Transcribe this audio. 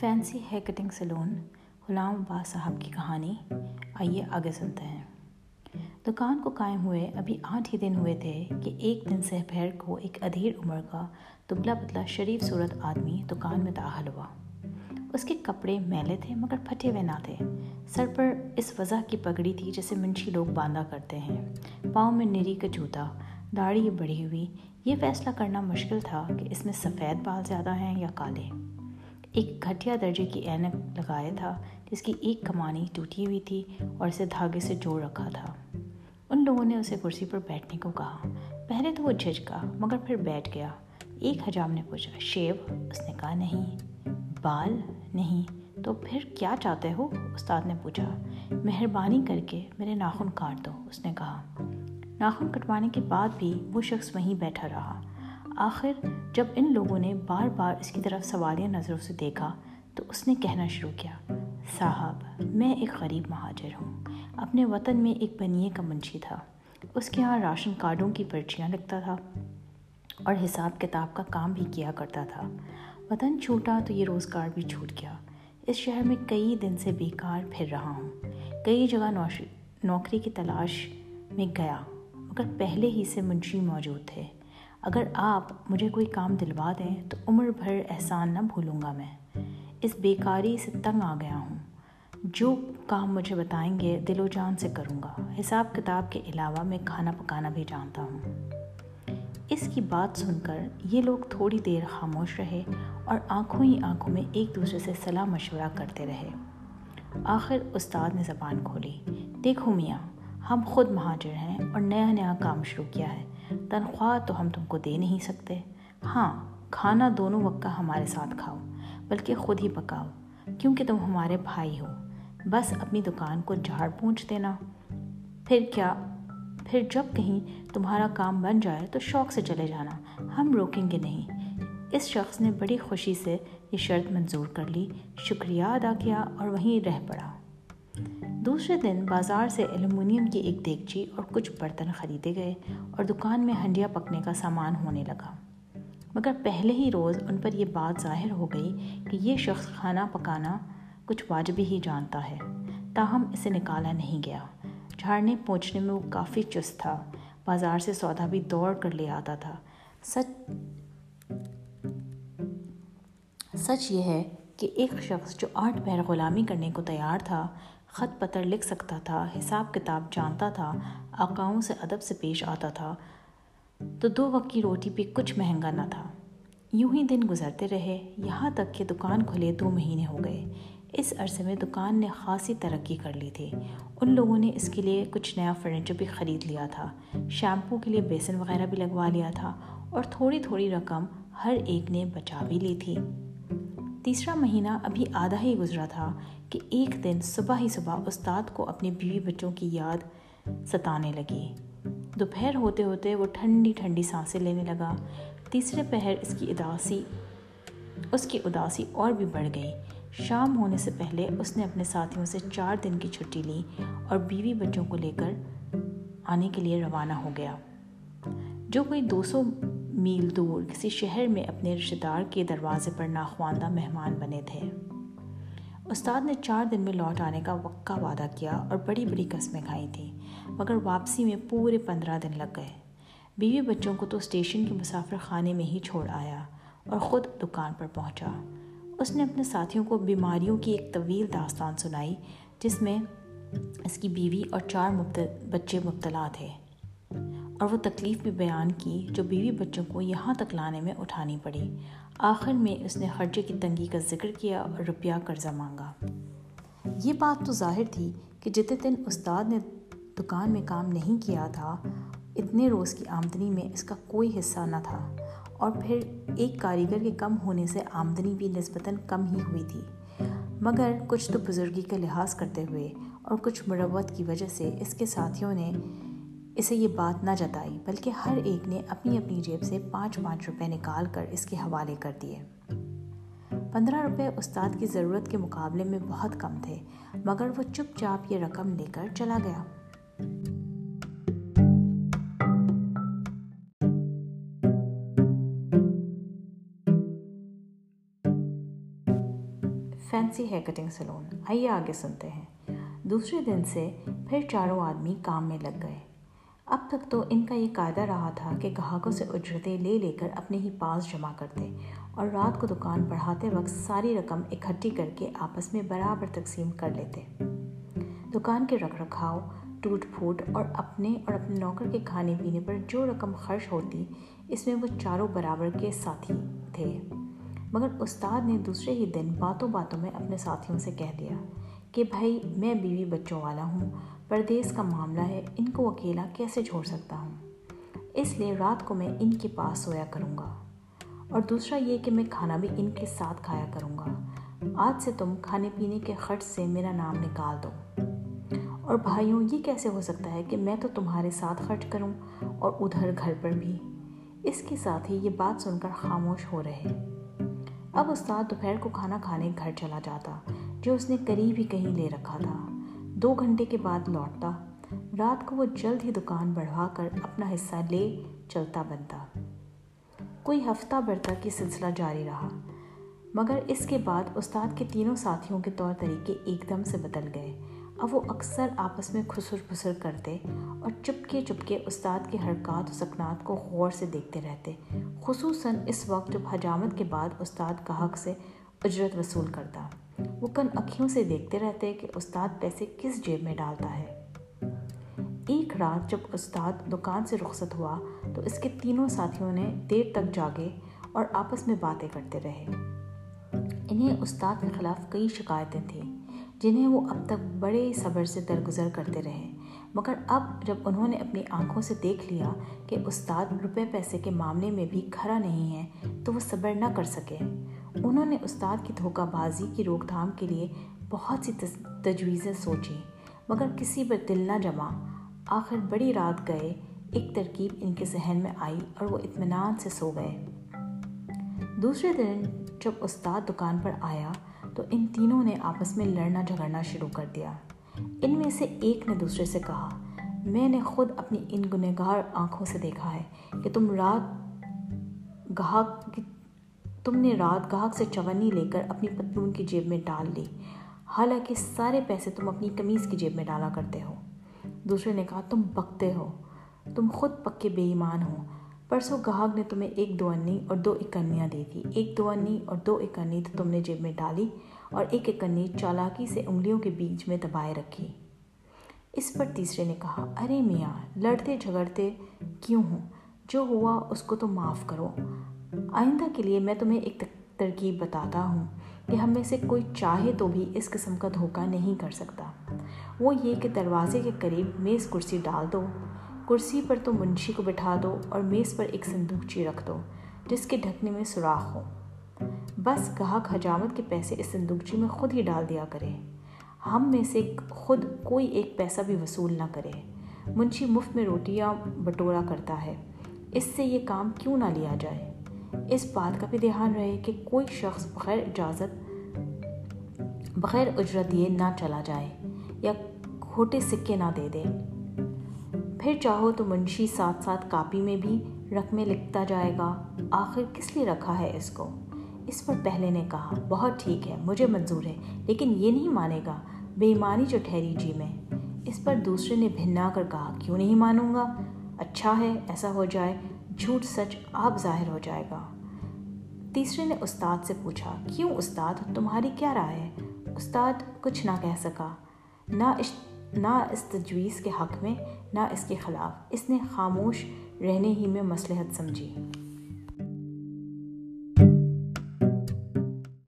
Fancy hair cutting سیلون غلام عباس صاحب کی کہانی۔ آئیے آگے سنتے ہیں۔ دکان کو قائم ہوئے ابھی آٹھ ہی دن ہوئے تھے کہ ایک دن سے پھر کو ایک ادھیر عمر کا دبلا پتلا شریف صورت آدمی دکان میں داخل ہوا۔ اس کے کپڑے میلے تھے مگر پھٹے ہوئے نہ تھے۔ سر پر اس وضع کی پگڑی تھی جسے منشی لوگ باندھا کرتے ہیں۔ پاؤں میں نری کا جوتا، داڑھی بڑھی ہوئی، یہ فیصلہ کرنا مشکل تھا کہ اس میں سفید بال زیادہ ہیں یا کالے۔ ایک گھٹیا درجے کی اینک لگایا تھا، جس کی ایک کمانی ٹوٹی ہوئی تھی اور اسے دھاگے سے جوڑ رکھا تھا۔ ان لوگوں نے اسے کرسی پر بیٹھنے کو کہا۔ پہلے تو وہ جھجکا مگر پھر بیٹھ گیا۔ ایک حجام نے پوچھا، شیو، اس نے کہا، نہیں۔ بال، نہیں۔ تو پھر کیا چاہتے ہو؟ استاد نے پوچھا۔ مہربانی کر کے میرے ناخن کاٹ دو، اس نے کہا۔ ناخن کٹوانے کے بعد بھی وہ شخص وہیں بیٹھا رہا۔ آخر جب ان لوگوں نے بار بار اس کی طرف سوالیہ نظروں سے دیکھا تو اس نے کہنا شروع کیا، صاحب، میں ایک غریب مہاجر ہوں۔ اپنے وطن میں ایک بنیے کا منشی تھا۔ اس کے ہاں راشن کارڈوں کی پرچیاں لکھتا تھا اور حساب کتاب کا کام بھی کیا کرتا تھا۔ وطن چھوٹا تو یہ روزگار بھی چھوٹ گیا۔ اس شہر میں کئی دن سے بیکار پھر رہا ہوں۔ کئی جگہ نوکری کی تلاش میں گیا، مگر پہلے ہی سے منشی موجود تھے۔ اگر آپ مجھے کوئی کام دلوا دیں تو عمر بھر احسان نہ بھولوں گا میں۔ اس بیکاری سے تنگ آ گیا ہوں۔ جو کام مجھے بتائیں گے دل و جان سے کروں گا۔ حساب کتاب کے علاوہ میں کھانا پکانا بھی جانتا ہوں۔ اس کی بات سن کر یہ لوگ تھوڑی دیر خاموش رہے اور آنکھوں ہی آنکھوں میں ایک دوسرے سے صلاح مشورہ کرتے رہے۔ آخر استاد نے زبان کھولی۔ دیکھو میاں، ہم خود مہاجر ہیں اور نیا نیا کام شروع کیا ہے۔ تنخواہ تو ہم تم کو دے نہیں سکتے۔ ہاں کھانا دونوں وقت کا ہمارے ساتھ کھاؤ، بلکہ خود ہی پکاؤ، کیونکہ تم ہمارے بھائی ہو۔ بس اپنی دکان کو جھاڑ پونچھ دینا۔ پھر کیا؟ پھر جب کہیں تمہارا کام بن جائے تو شوق سے چلے جانا۔ ہم روکیں گے نہیں۔ اس شخص نے بڑی خوشی سے یہ شرط منظور کر لی۔ شکریہ ادا کیا اور وہیں رہ پڑا۔ دوسرے دن بازار سے ایلومینیم کی ایک دیگچی اور کچھ برتن خریدے گئے اور دکان میں ہنڈیا پکنے کا سامان ہونے لگا۔ مگر پہلے ہی روز ان پر یہ بات ظاہر ہو گئی کہ یہ شخص کھانا پکانا کچھ واجبی ہی جانتا ہے۔ تاہم اسے نکالا نہیں گیا۔ جھاڑنے پہنچنے میں وہ کافی چست تھا۔ بازار سے سودا بھی دوڑ کر لے آتا تھا۔ سچ سچ یہ ہے کہ ایک شخص جو آٹھ پیر غلامی کرنے کو تیار تھا خط پتر لکھ سکتا تھا، حساب کتاب جانتا تھا، آقاؤں سے ادب سے پیش آتا تھا۔ تو دو وقت کی روٹی پہ کچھ مہنگا نہ تھا۔ یوں ہی دن گزرتے رہے، یہاں تک کہ دکان کھلے دو مہینے ہو گئے۔ اس عرصے میں دکان نے خاصی ترقی کر لی تھی۔ ان لوگوں نے اس کے لیے کچھ نیا فرنیچر بھی خرید لیا تھا۔ شیمپو کے لیے بیسن وغیرہ بھی لگوا لیا تھا۔ اور تھوڑی تھوڑی رقم ہر ایک نے بچا بھی لی تھی۔ تیسرا مہینہ ابھی آدھا ہی گزرا تھا کہ ایک دن صبح ہی صبح استاد کو اپنے بیوی بچوں کی یاد ستانے لگی۔ دوپہر ہوتے ہوتے وہ ٹھنڈی ٹھنڈی سانسیں لینے لگا۔ تیسرے پہر اس کی اداسی، اس کی اداسی اور بھی بڑھ گئی۔ شام ہونے سے پہلے اس نے اپنے ساتھیوں سے چار دن کی چھٹی لی اور بیوی بچوں کو لے کر آنے کے لیے روانہ ہو گیا۔ جو کوئی دو سو میل دور کسی شہر میں اپنے رشتہ دار کے دروازے پر ناخواندہ مہمان بنے تھے۔ استاد نے چار دن میں لوٹ آنے کا وقع وعدہ کیا اور بڑی بڑی قسمیں کھائی تھیں، مگر واپسی میں پورے پندرہ دن لگ گئے۔ بیوی بچوں کو تو اسٹیشن کے مسافر خانے میں ہی چھوڑ آیا اور خود دکان پر پہنچا۔ اس نے اپنے ساتھیوں کو بیماریوں کی ایک طویل داستان سنائی، جس میں اس کی بیوی اور چار بچے مبتلا تھے۔ اور وہ تکلیف بھی بیان کی جو بیوی بچوں کو یہاں تک لانے میں اٹھانی پڑی۔ آخر میں اس نے خرچے کی تنگی کا ذکر کیا اور روپیہ قرضہ مانگا۔ یہ بات تو ظاہر تھی کہ جتنے دن استاد نے دکان میں کام نہیں کیا تھا، اتنے روز کی آمدنی میں اس کا کوئی حصہ نہ تھا۔ اور پھر ایک کاریگر کے کم ہونے سے آمدنی بھی نسبتاً کم ہی ہوئی تھی۔ مگر کچھ تو بزرگی کا لحاظ کرتے ہوئے اور کچھ مروت کی وجہ سے اس کے ساتھیوں نے اسے یہ بات نہ جتائی، بلکہ ہر ایک نے اپنی اپنی جیب سے پانچ پانچ روپے نکال کر اس کے حوالے کر دیے۔ پندرہ روپے استاد کی ضرورت کے مقابلے میں بہت کم تھے، مگر وہ چپ چاپ یہ رقم لے کر چلا گیا۔ فینسی ہے کٹنگ سلون آئیے آگے سنتے ہیں۔ دوسرے دن سے پھر چاروں آدمی کام میں لگ گئے۔ اب تک تو ان کا یہ قاعدہ رہا تھا کہ گاہکوں سے اجرتیں لے لے کر اپنے ہی پاس جمع کرتے اور رات کو دکان بڑھاتے وقت ساری رقم اکٹھی کر کے آپس میں برابر تقسیم کر لیتے۔ دکان کے رکھ رکھاؤ ٹوٹ پھوٹ اور اپنے اور اپنے نوکر کے کھانے پینے پر جو رقم خرچ ہوتی، اس میں وہ چاروں برابر کے ساتھی تھے۔ مگر استاد نے دوسرے ہی دن باتوں باتوں میں اپنے ساتھیوں سے کہہ دیا کہ بھائی، میں بیوی بچوں والا ہوں پردیس کا معاملہ ہے، ان کو اکیلا کیسے چھوڑ سکتا ہوں؟ اس لیے رات کو میں ان کے پاس سویا کروں گا۔ اور دوسرا یہ کہ میں کھانا بھی ان کے ساتھ کھایا کروں گا۔ آج سے تم کھانے پینے کے خرچ سے میرا نام نکال دو۔ اور بھائیوں، یہ کیسے ہو سکتا ہے کہ میں تو تمہارے ساتھ خرچ کروں اور ادھر گھر پر بھی؟ اس کے ساتھ ہی یہ بات سن کر خاموش ہو رہے۔ اب استاد دوپہر کو کھانا کھانے گھر چلا جاتا، جو اس نے قریب ہی کہیں لے رکھا تھا۔ دو گھنٹے کے بعد لوٹتا۔ رات کو وہ جلد ہی دکان بڑھوا کر اپنا حصہ لے چلتا بنتا۔ کوئی ہفتہ بھر تک یہ سلسلہ جاری رہا، مگر اس کے بعد استاد کے تینوں ساتھیوں کے طور طریقے ایک دم سے بدل گئے۔ اب وہ اکثر آپس میں خسر پھسر کرتے اور چپکے چپکے استاد کے حرکات و سکنات کو غور سے دیکھتے رہتے، خصوصاً اس وقت جب حجامت کے بعد استاد گاہک سے اجرت وصول کرتا۔ وہ کن اکھیوں سے دیکھتے رہتے کہ استاد پیسے کس جیب میں ڈالتا ہے۔ ایک رات جب استاد دکان سے رخصت ہوا تو اس کے تینوں ساتھیوں نے دیر تک جاگے اور آپس میں باتیں کرتے رہے۔ انہیں استاد کے خلاف کئی شکایتیں تھیں جنہیں وہ اب تک بڑے صبر سے درگزر کرتے رہے۔ مگر اب جب انہوں نے اپنی آنکھوں سے دیکھ لیا کہ استاد روپے پیسے کے معاملے میں بھی کھڑا نہیں ہے، تو وہ صبر نہ کر سکے۔ انہوں نے استاد کی دھوکہ بازی کی روک تھام کے لیے بہت سی تجویزیں سوچیں، مگر کسی پر دل نہ جمع آخر بڑی رات گئے، ایک ترکیب ان کے ذہن میں آئی اور وہ اطمینان سے سو گئے۔ دوسرے دن جب استاد دکان پر آیا تو ان تینوں نے آپس میں لڑنا جھگڑنا شروع کر دیا۔ ان میں سے ایک نے دوسرے سے کہا، میں نے خود اپنی ان گنہگار آنکھوں سے دیکھا ہے کہ تم رات گاہک تم نے رات گاہک سے چونی لے کر اپنی پتلون کی جیب میں ڈال لی۔ حالانکہ سارے پیسے تم اپنی کمیز کی جیب میں ڈالا کرتے ہو۔ دوسرے نے کہا، تم بکتے ہو۔ تم خود پکے بے ایمان ہو۔ پرسوں گاہک نے تمہیں ایک دو انی اور دو اکنیاں دی۔ تھی ایک دو انی اور دو اکنی تو تم نے جیب میں ڈالی۔ اور ایک اکنی چالاکی سے انگلیوں کے بیچ میں دبائے رکھی۔ اس پر تیسرے نے کہا، ارے میاں، لڑتے جھگڑتے کیوں ہوں؟ جو ہوا اس کو تو معاف کرو۔ آئندہ کے لیے میں تمہیں ایک ترکیب بتاتا ہوں کہ ہم میں سے کوئی چاہے تو بھی اس قسم کا دھوکہ نہیں کر سکتا۔ وہ یہ کہ دروازے کے قریب میز کرسی ڈال دو۔ کرسی پر تو منشی کو بٹھا دو اور میز پر ایک صندوقچی رکھ دو، جس کے ڈھکنے میں سوراخ ہو۔ بس گاہک حجامت کے پیسے اس صندوقچی میں خود ہی ڈال دیا کرے۔ ہم میں سے خود کوئی ایک پیسہ بھی وصول نہ کرے۔ منشی مفت میں روٹیاں بٹورا کرتا ہے۔ اس سے یہ کام کیوں نہ لیا جائے؟ اس بات کا بھی دھیان رہے کہ کوئی شخص بغیر اجازت، بغیر اجرت دیے نہ چلا جائے یا کھوٹے سکے نہ دے دے۔ پھر چاہو تو منشی ساتھ ساتھ کاپی میں بھی رقمیں لکھتا جائے گا۔ آخر کس لیے رکھا ہے اس کو؟ اس پر پہلے نے کہا، بہت ٹھیک ہے، مجھے منظور ہے، لیکن یہ نہیں مانے گا۔ بے ایمانی جو ٹھہری جی میں۔ اس پر دوسرے نے بھنا کر کہا، کیوں نہیں مانوں گا؟ اچھا ہے، ایسا ہو جائے، جھوٹ سچ آپ ظاہر ہو جائے گا۔ تیسرے نے استاد سے پوچھا، کیوں استاد، تمہاری کیا رائے ہے؟ استاد کچھ نہ کہہ سکا۔ نہ اس نہ اس تجویز کے حق میں، نہ اس کے خلاف۔ اس نے خاموش رہنے ہی میں مصلحت سمجھی۔